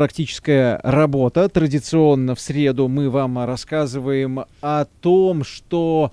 Практическая работа. Традиционно в среду мы вам рассказываем о том, что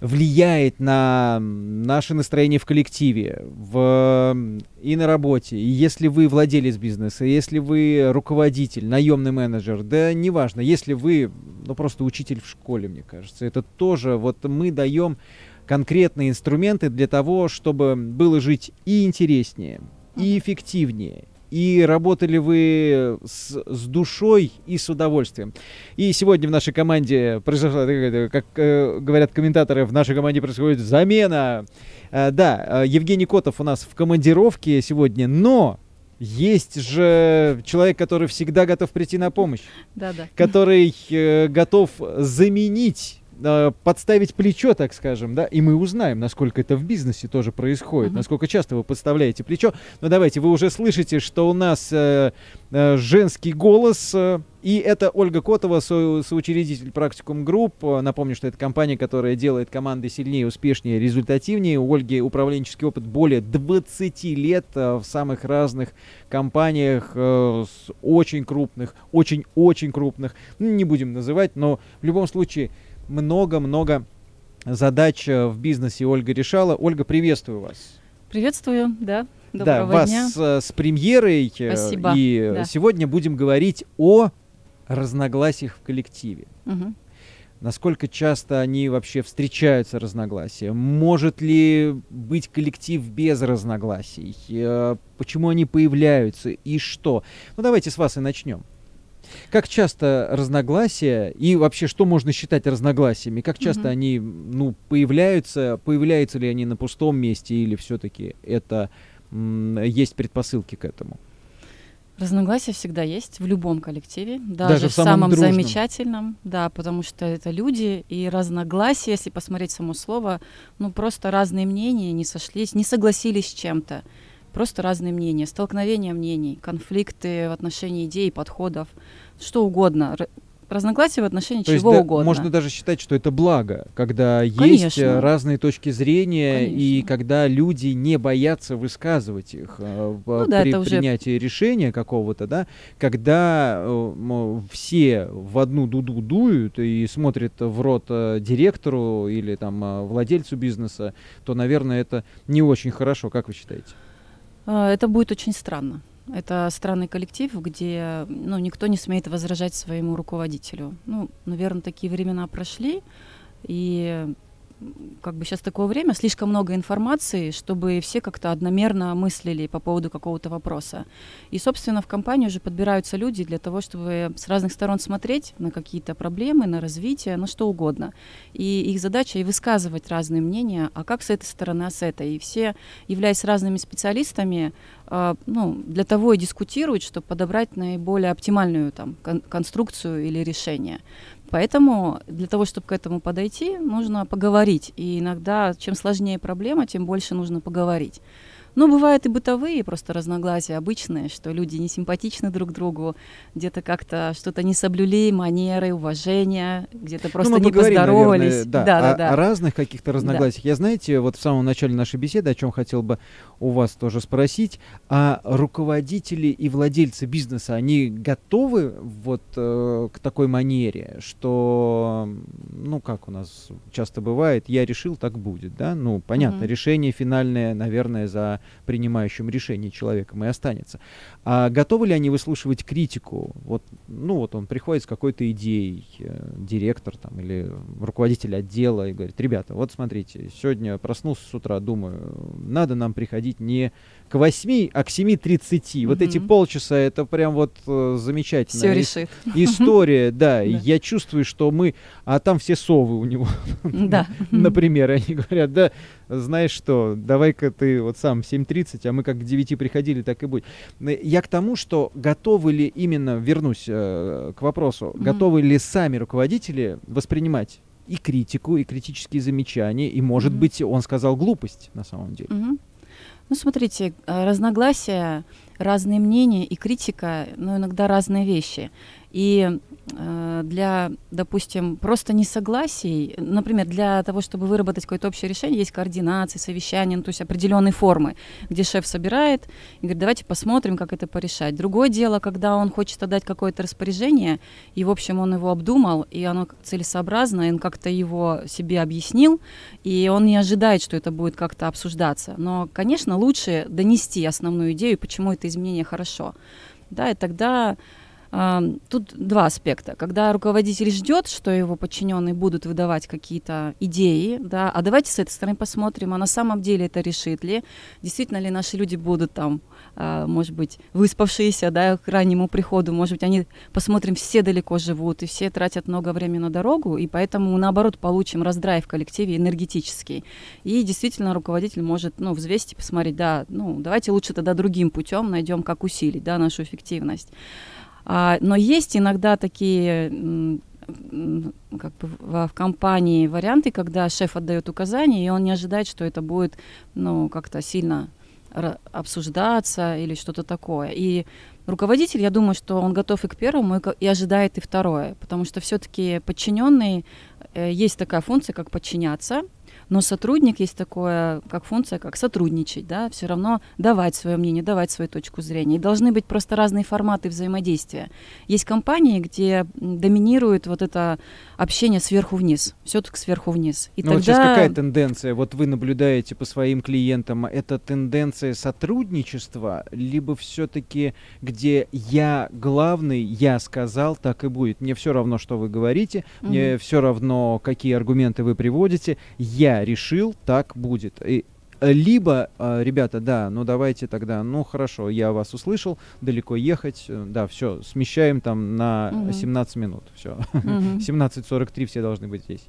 влияет на наше настроение в коллективе, в, и на работе. И если вы владелец бизнеса, если вы руководитель, наемный менеджер, да неважно, если вы, ну просто учитель в школе, мне кажется, это тоже, вот мы даем конкретные инструменты для того, чтобы было жить и интереснее, и эффективнее, и работали вы с, с душой и с удовольствием. И сегодня в нашей команде произошла, как э, говорят комментаторы, в нашей команде происходит замена. Э, да, э, Евгений Котов у нас в командировке сегодня, но есть же человек, который всегда готов прийти на помощь, да, да. который э, готов заменить Э, подставить плечо, так скажем, да, и мы узнаем, насколько это в бизнесе тоже происходит, uh-huh. насколько часто вы подставляете плечо. Но давайте, вы уже слышите, что у нас э, э, женский голос, э, и это Ольга Котова, со, соучредитель Практикум Групп. Напомню, что это компания, которая делает команды сильнее, успешнее, результативнее. У Ольги управленческий опыт более 20 лет э, в самых разных компаниях, э, очень крупных, очень-очень крупных. Ну, не будем называть, но в любом случае много-много задач э, в бизнесе Ольга решала. Ольга, приветствую вас. Приветствую, да. Доброго да, вас дня. С, э, с премьерой. Э, Спасибо. И да. сегодня будем говорить о разногласиях в коллективе. Угу. Насколько часто они вообще встречаются, разногласия? Может ли быть коллектив без разногласий? Почему они появляются и что? Ну давайте с вас и начнем. Как часто разногласия и вообще что можно считать разногласиями? Как часто угу. они ну, появляются? Появляются ли они на пустом месте или все-таки это есть предпосылки к этому? Разногласия всегда есть в любом коллективе, даже, даже в самом, самом замечательном, да, потому что это люди и разногласия, если посмотреть само слово, ну просто разные мнения не сошлись, не согласились с чем-то, просто разные мнения, столкновения мнений, конфликты в отношении идей, подходов что угодно. Разногласия в отношении То чего есть, угодно. можно даже считать, что это благо, когда Конечно. есть э, разные точки зрения Конечно. и когда люди не боятся высказывать их э, ну, да, при принятии уже... решения какого-то, да, когда э, все в одну дуду дуют и смотрят в рот э, директору или там э, владельцу бизнеса, то, наверное, это не очень хорошо. Как вы считаете? А, это будет очень странно. Это странный коллектив, где ну, никто не смеет возражать своему руководителю. Ну, наверное, такие времена прошли, и как бы сейчас такое время, слишком много информации, чтобы все как-то одномерно мыслили по поводу какого-то вопроса. И, собственно, в компании уже подбираются люди для того, чтобы с разных сторон смотреть на какие-то проблемы, на развитие, на что угодно. И их задача и высказывать разные мнения, а как с этой стороны, а с этой. И все, являясь разными специалистами, ну, для того и дискутируют, чтобы подобрать наиболее оптимальную там, кон- конструкцию или решение. Поэтому для того, чтобы к этому подойти, нужно поговорить. И иногда, чем сложнее проблема, тем больше нужно поговорить. Ну, бывают и бытовые просто разногласия обычные, что люди не симпатичны друг другу, где-то как-то что-то не соблюли, манеры, уважения, где-то ну, просто ну, не поздоровались. Наверное, да, да, да, о, да. о разных каких-то разногласиях. Да. Я, знаете, вот в самом начале нашей беседы, о чем хотел бы у вас тоже спросить, а руководители и владельцы бизнеса, они готовы вот э, к такой манере, что, ну, как у нас часто бывает, я решил, так будет, да? Ну, понятно, mm-hmm. решение финальное, наверное, за принимающим решение человеком и останется. А готовы ли они выслушивать критику? Вот, ну вот он приходит с какой-то идеей, э, директор там или руководитель отдела и говорит, ребята, вот смотрите, сегодня проснулся с утра, думаю, надо нам приходить не к 8, а к 7.30. Mm-hmm. Вот эти полчаса, это прям вот э, замечательно. Все решит. История, да. Я чувствую, что мы... А там все совы у него. Да. Например, они говорят, да, знаешь что, давай-ка ты вот сам 7.30, а мы как к 9 приходили, так и будет. Я к тому, что готовы ли именно, вернусь э, к вопросу, готовы ли сами руководители воспринимать и критику, и критические замечания, и, может быть, он сказал глупость на самом деле. Ну, смотрите, э, разногласия разные мнения и критика, но иногда разные вещи. И э, для, допустим, просто несогласий, например, для того, чтобы выработать какое-то общее решение, есть координации, совещания, ну, то есть определенные формы, где шеф собирает и говорит, давайте посмотрим, как это порешать. Другое дело, когда он хочет отдать какое-то распоряжение, и, в общем, он его обдумал, и оно целесообразно, и он как-то его себе объяснил, и он не ожидает, что это будет как-то обсуждаться. Но, конечно, лучше донести основную идею, почему это изменение хорошо. Да, и тогда Тут два аспекта. Когда руководитель ждет, что его подчиненные будут выдавать какие-то идеи, да, а давайте с этой стороны посмотрим, а на самом деле это решит ли, действительно ли наши люди будут там, а, может быть, выспавшиеся, да, к раннему приходу, может быть, они, посмотрим, все далеко живут, и все тратят много времени на дорогу, и поэтому, наоборот, получим раздрай в коллективе энергетический. И действительно руководитель может, ну, взвесить и посмотреть, да, ну, давайте лучше тогда другим путем найдем, как усилить, да, нашу эффективность. А, но есть иногда такие как бы в, в компании варианты, когда шеф отдает указания, и он не ожидает, что это будет ну, как-то сильно обсуждаться или что-то такое. И руководитель, я думаю, что он готов и к первому, и, и ожидает и второе, потому что все-таки подчиненный, э, есть такая функция, как подчиняться, но сотрудник есть такое, как функция, как сотрудничать, да, все равно давать свое мнение, давать свою точку зрения. И должны быть просто разные форматы взаимодействия. Есть компании, где доминирует вот это общение сверху вниз, все-таки сверху вниз. И ну, тогда... вот сейчас какая тенденция? Вот вы наблюдаете по своим клиентам, это тенденция сотрудничества, либо все-таки где я главный, я сказал, так и будет. Мне все равно, что вы говорите, mm-hmm. мне все равно, какие аргументы вы приводите, я решил, так будет. И либо, э, ребята, да, ну давайте тогда, ну хорошо, я вас услышал, далеко ехать, э, да, все, смещаем там на угу. 17 минут, все, угу. 17.43 все должны быть здесь.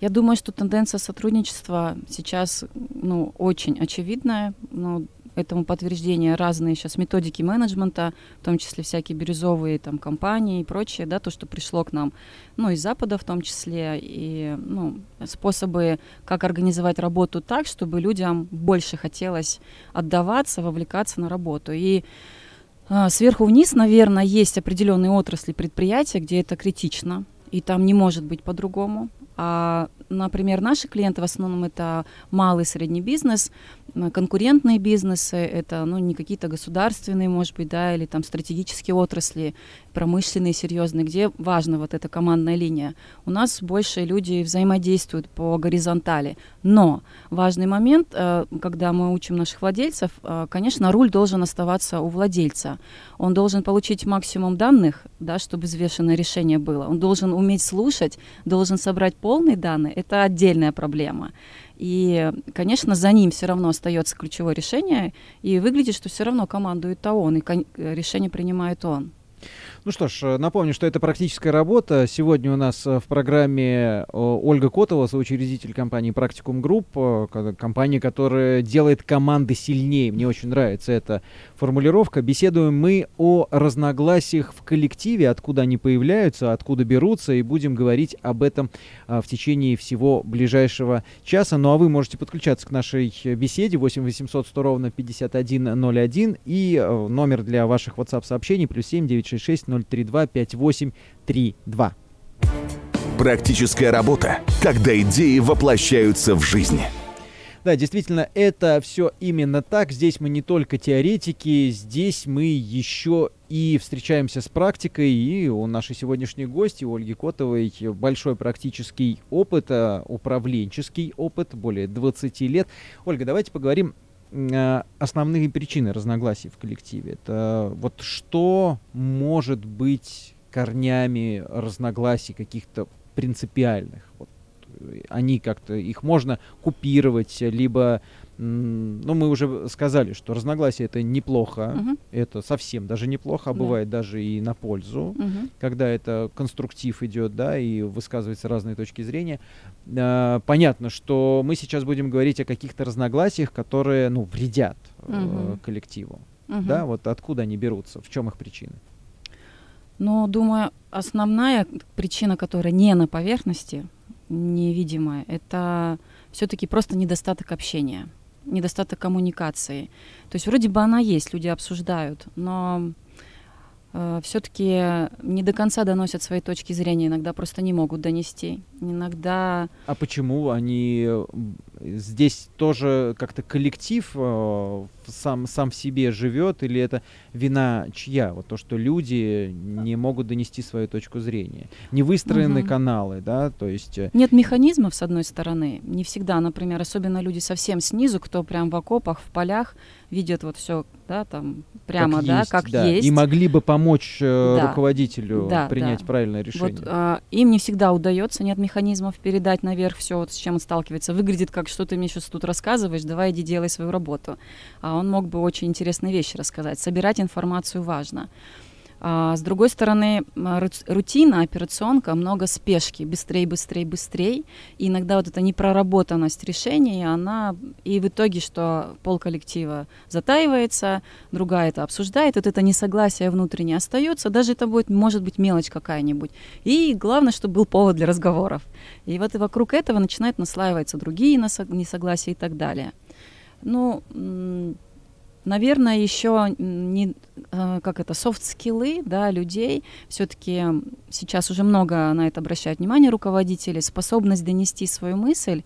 Я думаю, что тенденция сотрудничества сейчас, ну, очень очевидная, ну, этому подтверждение разные сейчас методики менеджмента, в том числе всякие бирюзовые там компании и прочее, да, то, что пришло к нам, ну, из Запада в том числе, и, ну, способы, как организовать работу так, чтобы людям больше хотелось отдаваться, вовлекаться на работу. И а, сверху вниз, наверное, есть определенные отрасли предприятия, где это критично, и там не может быть по-другому. А, например, наши клиенты в основном это малый и средний бизнес, конкурентные бизнесы, это ну, не какие-то государственные, может быть, да, или там стратегические отрасли, промышленные, серьезные, где важна вот эта командная линия. У нас больше люди взаимодействуют по горизонтали. Но важный момент, э, когда мы учим наших владельцев, э, конечно, руль должен оставаться у владельца. Он должен получить максимум данных, да, чтобы взвешенное решение было. Он должен уметь слушать, должен собрать полные данные. Это отдельная проблема. И, конечно, за ним все равно остается ключевое решение, и выглядит, что все равно командует-то он, и решение принимает он. Ну что ж, э, напомню, что это практическая работа. Сегодня у нас э, в программе Ольга Котова, соучредитель компании Практикум Групп, э, компания, которая делает команды сильнее. Мне очень нравится эта формулировка. Беседуем мы о разногласиях в коллективе, откуда они появляются, откуда берутся, и будем говорить об этом в течение всего ближайшего часа. Ну а вы можете подключаться к нашей беседе 8 800 100 ровно 5101 и номер для ваших WhatsApp-сообщений плюс 7 966 032 5832. Практическая работа, когда идеи воплощаются в жизнь. Да, действительно, это все именно так. Здесь мы не только теоретики, здесь мы еще и встречаемся с практикой. И у нашей сегодняшней гости, у Ольги Котовой, большой практический опыт, э, управленческий опыт, более 20 лет. Ольга, давайте поговорим основные причины разногласий в коллективе? Это вот что может быть корнями разногласий каких-то принципиальных? Вот, э, они как-то, их можно купировать, либо ну, мы уже сказали, что разногласия это неплохо, угу. это совсем даже неплохо, а да. бывает даже и на пользу, угу. когда это конструктив идет, да, и высказываются разные точки зрения. А, понятно, что мы сейчас будем говорить о каких-то разногласиях, которые, ну, вредят угу. э, коллективу, угу. да, вот откуда они берутся, в чем их причины? Ну, думаю, основная причина, которая не на поверхности, невидимая, это все-таки просто недостаток общения недостаток коммуникации. То есть вроде бы она есть, люди обсуждают, но э, все-таки не до конца доносят свои точки зрения, иногда просто не могут донести. Иногда... А почему они э, здесь тоже как-то коллектив э, сам, сам в себе живет, или это вина чья? Вот то, что люди не могут донести свою точку зрения. Не выстроены Мгм. каналы, да, то есть... э, Нет механизмов, с одной стороны. Не всегда, например, особенно люди совсем снизу, кто прям в окопах, в полях, видят вот все, да, там прямо, как да, есть, как да, есть. И могли бы помочь э, Да. руководителю Да, принять да. правильное решение. Вот а, им не всегда удается, нет механизмов передать наверх все, вот, с чем он сталкивается. Выглядит как, что ты мне сейчас тут рассказываешь, давай иди делай свою работу. А он мог бы очень интересные вещи рассказать. Собирать информацию важно. А, с другой стороны, рутина, операционка, много спешки, быстрее, быстрее, быстрее. И иногда вот эта непроработанность решений, она и в итоге, что пол коллектива затаивается, другая это обсуждает, вот это несогласие внутреннее остается, даже это будет, может быть, мелочь какая-нибудь. И главное, чтобы был повод для разговоров. И вот и вокруг этого начинают наслаиваться другие несогласия и так далее. Ну, наверное, еще не, как это, софт-скиллы, да, людей, все-таки сейчас уже много на это обращают внимание руководители, способность донести свою мысль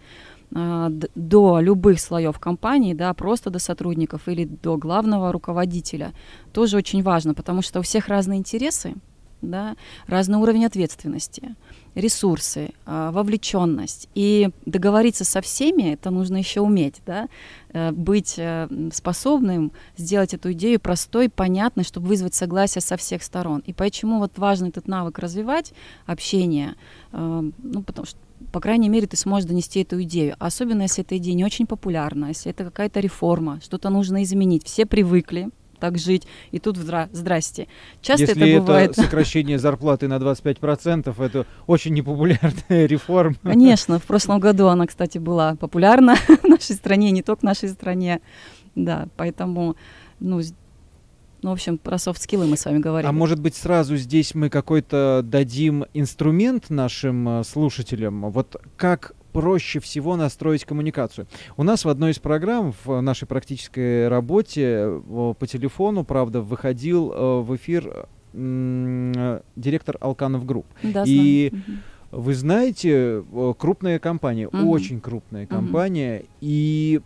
д- до любых слоев компании, да, просто до сотрудников или до главного руководителя, тоже очень важно, потому что у всех разные интересы, да, разный уровень ответственности, ресурсы, а, вовлеченность. И договориться со всеми, это нужно еще уметь, да, э, быть э, способным сделать эту идею простой, понятной, чтобы вызвать согласие со всех сторон. И почему вот важно этот навык развивать, общение, э, ну, потому что по крайней мере, ты сможешь донести эту идею. Особенно, если эта идея не очень популярна, если это какая-то реформа, что-то нужно изменить. Все привыкли так жить, и тут здра- здрасте. Часто Если это бывает. сокращение зарплаты на 25%, это очень непопулярная реформа. Конечно, в прошлом году она, кстати, была популярна в нашей стране, не только в нашей стране. Да, поэтому, ну, ну, в общем, про софт-скиллы мы с вами говорили. А может быть, сразу здесь мы какой-то дадим инструмент нашим э, слушателям? Вот как проще всего настроить коммуникацию. У нас в одной из программ в нашей практической работе э, по телефону, правда, выходил э, в эфир э, директор Алканов Групп. Да, и- знаю. Вы знаете, крупная компания, Мгм. очень крупная компания, и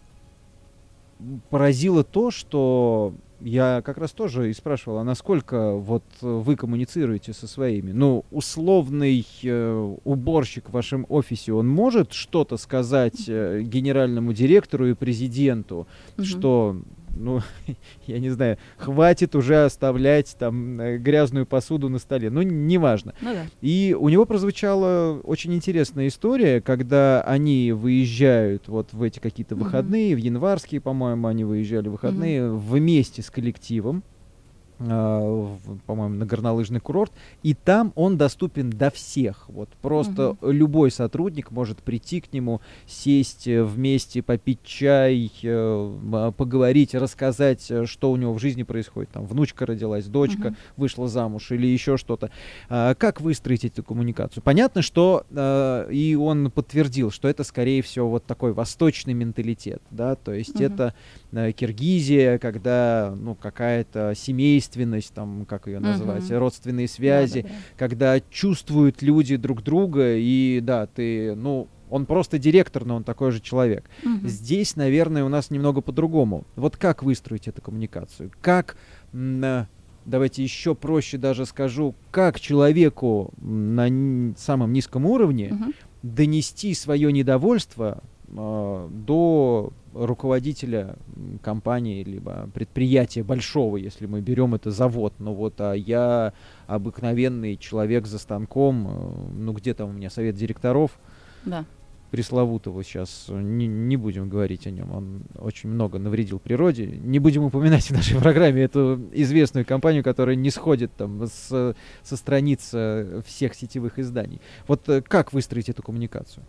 поразило то, что я как раз тоже и спрашивал, а насколько вот э, вы коммуницируете со своими? Ну, условный э, уборщик в вашем офисе, он может что-то сказать э, генеральному директору и президенту, Мгм. что, ну, я не знаю, хватит уже оставлять там э, грязную посуду на столе. Ну, неважно. Ну да. И у него прозвучала очень интересная история, когда они выезжают вот в эти какие-то выходные, в январские, по-моему, они выезжали в выходные вместе с коллективом, по-моему, на горнолыжный курорт, и там он доступен до всех. Вот просто любой сотрудник может прийти к нему, сесть э, вместе, попить чай, э, а, поговорить, рассказать, э, что у него в жизни происходит. Там внучка родилась, дочка Мгм. вышла замуж или еще что-то. А, Как выстроить эту коммуникацию? Понятно, что э, и он подтвердил, что это скорее всего вот такой восточный менталитет, да, то есть Мгм. это э, Киргизия, когда ну какая-то семейственность, там как ее назвать, Мгм. родственные связи, Да-да-да. когда чувствуют люди друг друга и да, ты, ну он просто директор, но он такой же человек. Мгм. Здесь, наверное, у нас немного по-другому. Вот как выстроить эту коммуникацию? Как, э, давайте еще проще даже скажу, как человеку на самом низком уровне Мгм. донести свое недовольство э, до руководителя компании либо предприятия большого, если мы берем это завод, ну вот, а я обыкновенный человек за станком, э, ну где там у меня совет директоров, Да. пресловутого сейчас не, не будем говорить о нем. Он очень много навредил природе. Не будем упоминать в нашей программе эту известную компанию, которая не сходит там с, со страниц э, всех сетевых изданий. Вот э, как выстроить эту коммуникацию?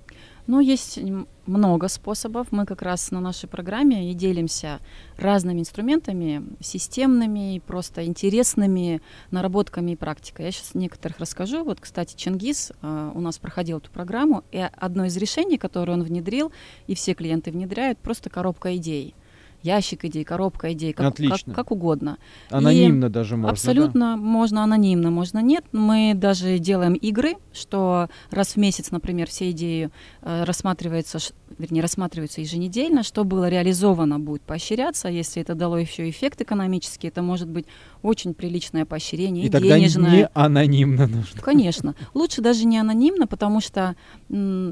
Ну, есть много способов. Мы как раз на нашей программе и делимся разными инструментами, системными, просто интересными наработками и практикой. Я сейчас некоторых расскажу. Вот, кстати, Чингис э, у нас проходил эту программу, и одно из решений, которое он внедрил, и все клиенты внедряют, просто коробка идей. Ящик идей, коробка идей, как, Отлично. как, как угодно. Анонимно даже можно. Абсолютно можно анонимно, можно нет. Мы даже делаем игры, что раз в месяц, например, все идеи э, рассматриваются, ш- вернее, рассматриваются еженедельно, что было реализовано будет поощряться, если это дало еще эффект экономический, это может быть очень приличное поощрение, И и тогда денежное. не анонимно нужно. Конечно. Лучше даже не анонимно, потому что,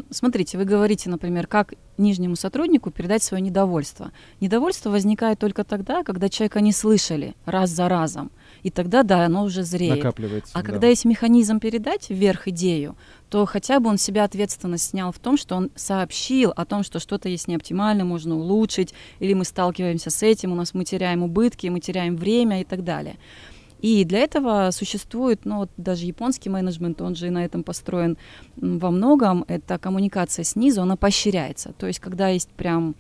смотрите, вы говорите, например, как нижнему сотруднику передать свое недовольство. Недовольство возникает только тогда, когда человека не слышали раз за разом. И тогда, да, оно уже зреет. Накапливается. А да. когда есть механизм передать вверх идею, то хотя бы он себя ответственность снял в том, что он сообщил о том, что что-то есть неоптимально, можно улучшить, или мы сталкиваемся с этим, у нас мы теряем убытки, мы теряем время и так далее. И для этого существует, ну вот даже японский менеджмент, он же и на этом построен во многом, это коммуникация снизу, она поощряется. То есть когда есть прям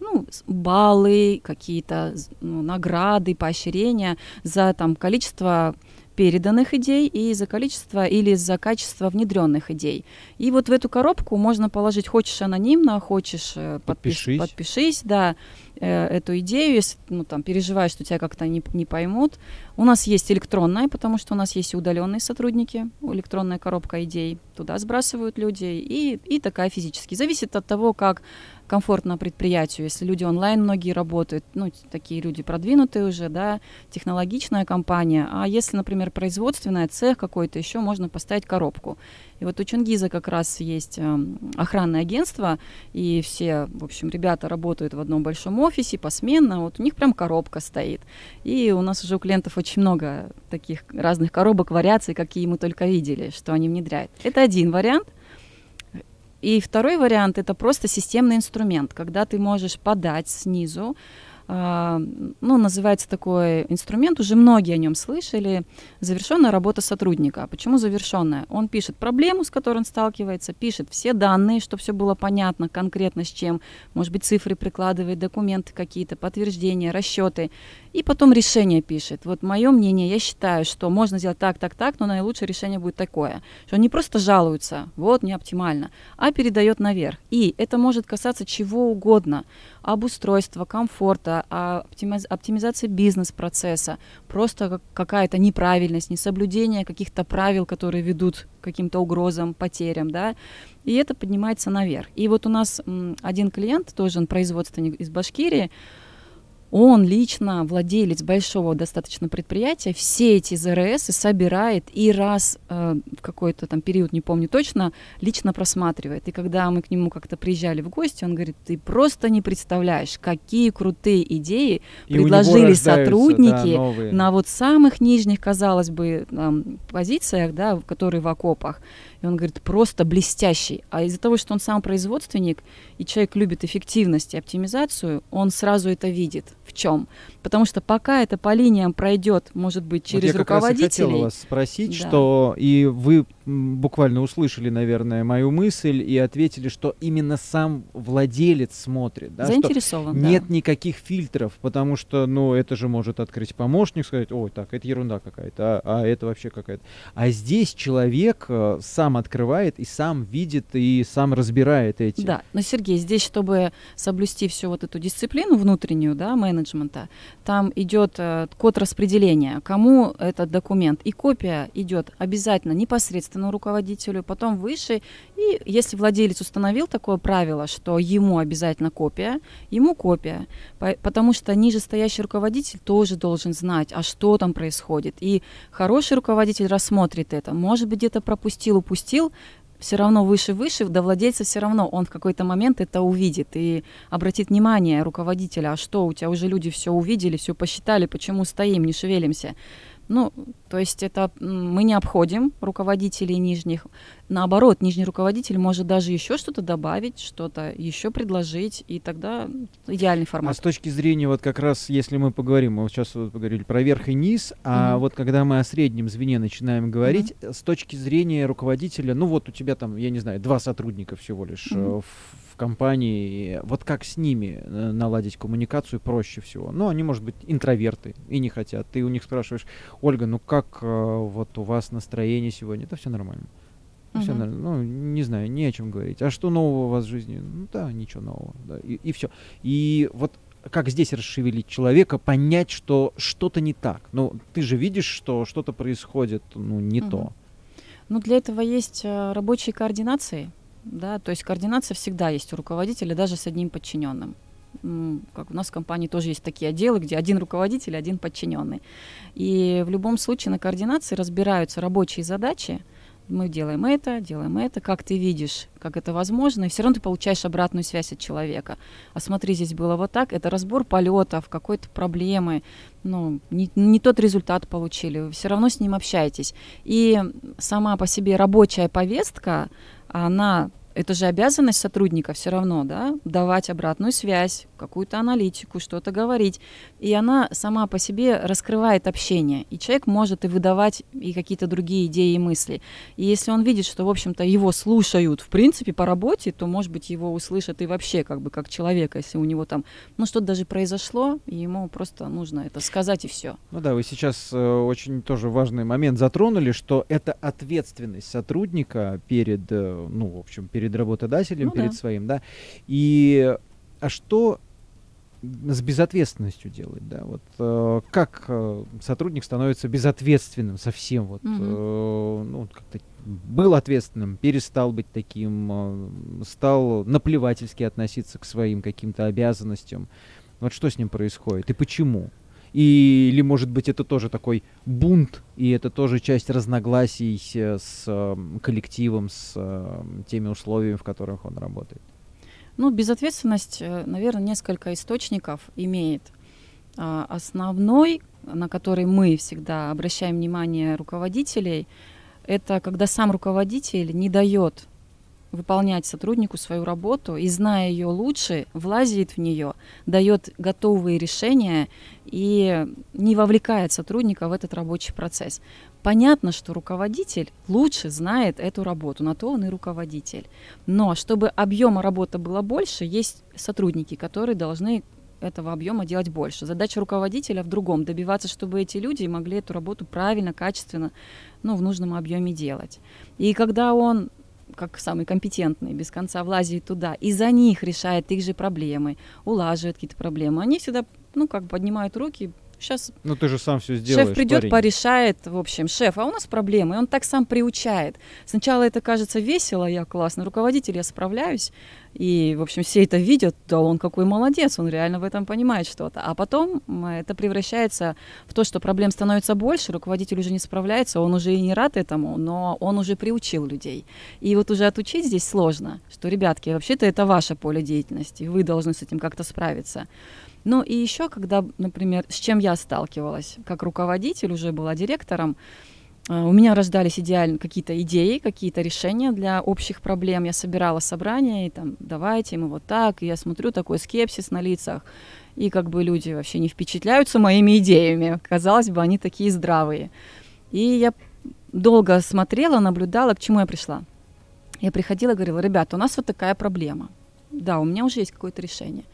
ну, баллы, какие-то ну, награды, поощрения за там количество переданных идей и за количество или за качество внедренных идей. И вот в эту коробку можно положить, хочешь анонимно, хочешь э, подпиш- Подпишись. подпишись, да, э, эту идею, если ну, там, переживаешь, что тебя как-то не, не поймут. У нас есть электронная, потому что у нас есть и удаленные сотрудники, электронная коробка идей, туда сбрасывают люди, и, и такая физически. Зависит от того, как комфортно предприятию. Если люди онлайн многие работают, ну, такие люди продвинутые уже, да, технологичная компания. А если, например, производственная, цех какой-то, еще можно поставить коробку. И вот у Чингиза как раз есть эм, охранное агентство, и все, в общем, ребята работают в одном большом офисе посменно, вот у них прям коробка стоит. И у нас уже у клиентов очень много таких разных коробок, вариаций, какие мы только видели, что они внедряют. Это один вариант. И второй вариант это просто системный инструмент, когда ты можешь подать снизу, ну, называется такой инструмент, уже многие о нем слышали, завершенная работа сотрудника. Почему завершенная? Он пишет проблему, с которой он сталкивается, пишет все данные, чтобы все было понятно, конкретно с чем, может быть, цифры прикладывает, документы какие-то, подтверждения, расчеты, и потом решение пишет. Вот мое мнение, я считаю, что можно сделать так, так, так, но наилучшее решение будет такое, что он не просто жалуется, вот не оптимально, а передает наверх. И это может касаться чего угодно, обустройства, комфорта, а оптимиз- оптимизации бизнес-процесса, просто как- какая-то неправильность, несоблюдение каких-то правил, которые ведут к каким-то угрозам, потерям, да, и это поднимается наверх. И вот у нас один клиент, тоже он производственник из Башкирии, он лично, владелец большого достаточно предприятия, все эти ЗРС собирает и раз э, в какой-то там период, не помню точно, лично просматривает. И когда мы к нему как-то приезжали в гости, он говорит, ты просто не представляешь, какие крутые идеи И предложили сотрудники да, новые. на вот самых нижних, казалось бы, там, позициях, да, в- которые в окопах. И он говорит, просто блестящий. А из-за того, что он сам производственник, и человек любит эффективность и оптимизацию, он сразу это видит. В чем? Потому что пока это по линиям пройдет, может быть, Вот через я как раз и хотел руководителей. вас спросить, Да. что и вы буквально услышали, наверное, мою мысль и ответили, что именно сам владелец смотрит, да, что заинтересован. да. нет никаких фильтров, потому что, ну, это же может открыть помощник, сказать, ой, так, это ерунда какая-то, а, а это вообще какая-то. А здесь человек э, сам открывает и сам видит и сам разбирает эти. Да, но Сергей, здесь, чтобы соблюсти всю вот эту дисциплину внутреннюю, да, менеджмента, там идет э, код распределения, кому этот документ, и копия идет обязательно непосредственно руководителю, потом выше, и если владелец установил такое правило, что ему обязательно копия, ему копия, По- потому что нижестоящий руководитель тоже должен знать, а что там происходит, и хороший руководитель рассмотрит это, может быть, где-то пропустил, упустил, все равно выше-выше, до владельца все равно он в какой-то момент это увидит и обратит внимание руководителя, а что, у тебя уже люди все увидели, все посчитали, почему стоим, не шевелимся. Ну, то есть это мы не обходим руководителей нижних. Наоборот, нижний руководитель может даже еще что-то добавить, что-то еще предложить, и тогда идеальный А формат. с точки зрения, вот как раз, если мы поговорим, мы вот сейчас вот поговорили про верх и низ, а Мгм. вот когда мы о среднем звене начинаем говорить, э, с точки зрения руководителя, ну вот у тебя там, я не знаю, два сотрудника всего лишь э, Мгм. в, в компании, вот как с ними э, наладить коммуникацию проще всего? Ну, они, может быть, интроверты и не хотят. Ты у них спрашиваешь, Ольга, ну как э, вот у вас настроение сегодня? Это все нормально. Все Мгм. нормально. Ну, не знаю, не о чем говорить. А что нового у вас в жизни? Ну да, ничего нового. Да, и, все. И вот как здесь расшевелить человека, понять, что что-то не так. Ну, ты же видишь, что что-то происходит, ну, не угу. то. Ну, для этого есть э, рабочие координации, да, то есть координация всегда есть у руководителя, даже с одним подчиненным. Как у нас в компании тоже есть такие отделы, где один руководитель, один подчиненный. И в любом случае на координации разбираются рабочие задачи, мы делаем это, делаем это, как ты видишь, как это возможно, и все равно ты получаешь обратную связь от человека. А смотри, здесь было вот так, это разбор полетов, какой-то проблемы, ну, не, не тот результат получили, вы все равно с ним общаетесь. И сама по себе рабочая повестка, она это же обязанность сотрудника все равно, да, давать обратную связь, какую-то аналитику, что-то говорить. И она сама по себе раскрывает общение. И человек может и выдавать и какие-то другие идеи и мысли. И если он видит, что, в общем-то, его слушают, в принципе, по работе, то, может быть, его услышат и вообще как бы как человека, если у него там, ну, что-то даже произошло, и ему просто нужно это сказать и все. Ну да, вы сейчас э, очень тоже важный момент затронули, что это ответственность сотрудника перед, э, ну, в общем, перед работодателем, ну, перед да. своим, да. И а что с безответственностью делать, да, вот э, как э, сотрудник становится безответственным совсем, вот, угу. э, ну, как-то был ответственным, перестал быть таким, э, стал наплевательски относиться к своим каким-то обязанностям, вот что с ним происходит и почему? И, или, может быть, это тоже такой бунт, и это тоже часть разногласий с э, коллективом, с э, теми условиями, в которых он работает? Ну, безответственность, э, наверное, несколько источников имеет. А, основной, на который мы всегда обращаем внимание руководителей, это когда сам руководитель не дает выполнять сотруднику свою работу и, зная ее лучше, влазит в нее, дает готовые решения и не вовлекает сотрудника в этот рабочий процесс. Понятно, что руководитель лучше знает эту работу, на то он и руководитель. Но чтобы объема работы было больше, есть сотрудники, которые должны этого объема делать больше. Задача руководителя в другом, добиваться, чтобы эти люди могли эту работу правильно, качественно, ну, в нужном объеме делать. И когда он как самый компетентный, без конца влазит туда, и за них решает их же проблемы, улаживает какие-то проблемы. Они всегда, ну, как поднимают руки, Сейчас ну ты же сам все сделаешь. Шеф придет, парень. порешает, в общем, шеф, а у нас проблемы, и он так сам приучает. Сначала это кажется весело, я классный руководитель, я справляюсь, и, в общем, все это видят, да он какой молодец, он реально в этом понимает что-то. А потом это превращается в то, что проблем становится больше, руководитель уже не справляется, он уже и не рад этому, но он уже приучил людей. И вот уже отучить здесь сложно, что, ребятки, вообще-то это ваше поле деятельности, вы должны с этим как-то справиться. Ну и еще, когда, например, с чем я сталкивалась, как руководитель, уже была директором, э, у меня рождались идеально какие-то идеи, какие-то решения для общих проблем. Я собирала собрания, и там, давайте мы вот так. И я смотрю, такой скепсис на лицах. И как бы люди вообще не впечатляются моими идеями. Казалось бы, они такие здравые. И я долго смотрела, наблюдала, к чему я пришла. Я приходила и говорила, ребята, у нас вот такая проблема. Да, у меня уже есть какое-то решение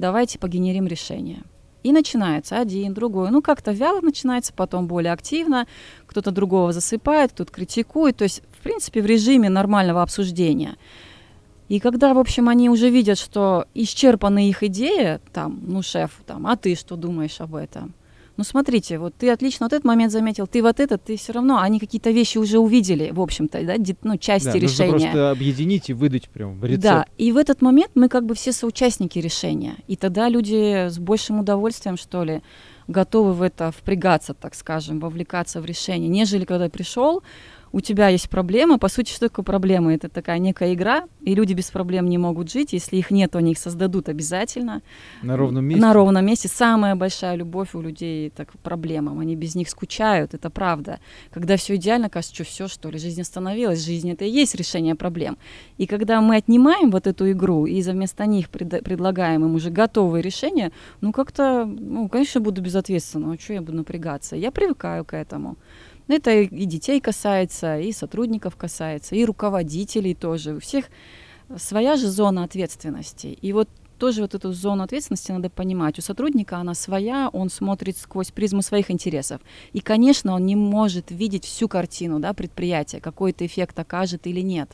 давайте погенерим решение. И начинается один, другой. Ну, как-то вяло начинается, потом более активно. Кто-то другого засыпает, тут критикует. То есть, в принципе, в режиме нормального обсуждения. И когда, в общем, они уже видят, что исчерпаны их идеи, там, ну, шеф, там, а ты что думаешь об этом? Ну смотрите, вот ты отлично вот этот момент заметил, ты вот этот, ты все равно, они какие-то вещи уже увидели, в общем-то, да, ну, части да, решения. Нужно просто объединить и выдать прям рецепт. Да, и в этот момент мы как бы все соучастники решения. И тогда люди с большим удовольствием, что ли, готовы в это впрягаться, так скажем, вовлекаться в решение, нежели когда пришел, у тебя есть проблема. По сути, что такое проблема? Это такая некая игра, и люди без проблем не могут жить. Если их нет, они их создадут обязательно. На ровном месте? На ровном месте. Самая большая любовь у людей так, к проблемам. Они без них скучают, это правда. Когда все идеально, кажется, что все, что ли, жизнь остановилась. Жизнь — это и есть решение проблем. И когда мы отнимаем вот эту игру и вместо них пред, предлагаем им уже готовые решения, ну как-то, ну, конечно, буду безответственно. А что я буду напрягаться? Я привыкаю к этому. Но это и детей касается, и сотрудников касается, и руководителей тоже. У всех своя же зона ответственности. И вот тоже вот эту зону ответственности надо понимать. У сотрудника она своя, он смотрит сквозь призму своих интересов. И, конечно, он не может видеть всю картину да, предприятия, какой это эффект окажет или нет.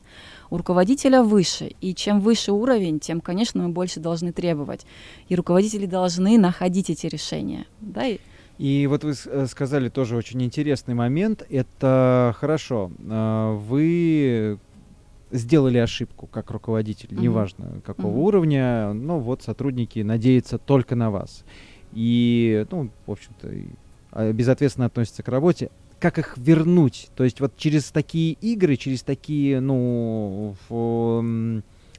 У руководителя выше, и чем выше уровень, тем, конечно, мы больше должны требовать. И руководители должны находить эти решения. Да, и вот вы э, сказали тоже очень интересный момент. Это хорошо. А, вы сделали ошибку как руководитель, mm-hmm. неважно какого mm-hmm. уровня, но вот сотрудники надеются только на вас. И, ну, в общем-то, а, безответственно относятся к работе. Как их вернуть? То есть вот через такие игры, через такие, ну,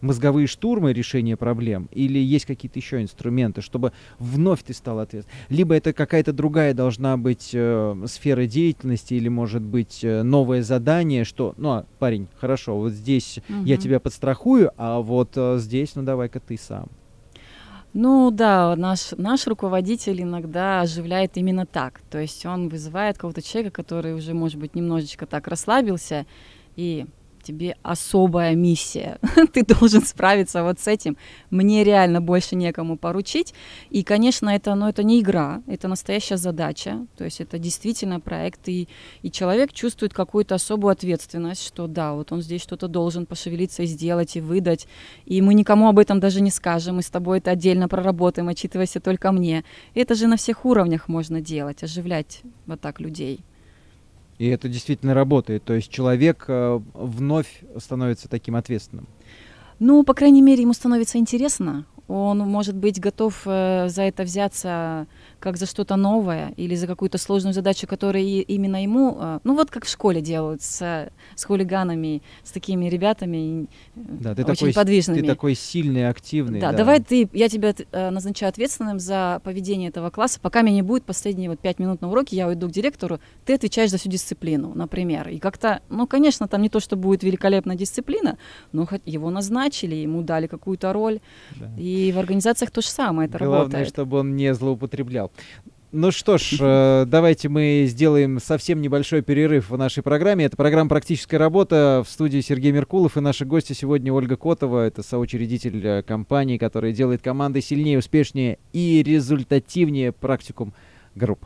мозговые штурмы решения проблем, или есть какие-то еще инструменты, чтобы вновь ты стал ответственным? Либо это какая-то другая должна быть э, сфера деятельности, или, может быть, э, новое задание, что, ну, а, парень, хорошо, вот здесь угу. я тебя подстрахую, а вот э, здесь, ну, давай-ка ты сам. Ну да, наш, наш руководитель иногда оживляет именно так. То есть он вызывает кого-то человека, который уже, может быть, немножечко так расслабился, и тебе особая миссия. Ты должен справиться вот с этим. Мне реально больше некому поручить. И, конечно, это, ну, это не игра, это настоящая задача. То есть это действительно проект, и, и человек чувствует какую-то особую ответственность, что да, вот он здесь что-то должен пошевелиться и сделать, и выдать. И мы никому об этом даже не скажем, мы с тобой это отдельно проработаем, отчитывайся только мне. Это же на всех уровнях можно делать, оживлять вот так людей. И это действительно работает. То есть человек э, вновь становится таким ответственным. Ну, по крайней мере, ему становится интересно. Он может быть готов э, за это взяться как за что-то новое или за какую-то сложную задачу, которая именно ему, а, ну вот как в школе делают с, с хулиганами, с такими ребятами да, ты очень такой, подвижными. Ты такой сильный, активный. Да, да, давай ты, я тебя э, назначаю ответственным за поведение этого класса, пока меня не будет последние вот пять минут на уроке, я уйду к директору, ты отвечаешь за всю дисциплину, например. И как-то, ну, конечно, там не то, что будет великолепная дисциплина, но хоть его назначили, ему дали какую-то роль. Да. И в организациях то же самое, это Главное, работает. чтобы он не злоупотреблял. Ну что ж, э, давайте мы сделаем совсем небольшой перерыв в нашей программе. Это программа «Практическая работа» в студии Сергей Меркулов. И наши гости сегодня Ольга Котова. Это соучредитель э, компании, которая делает команды сильнее, успешнее и результативнее практикум групп.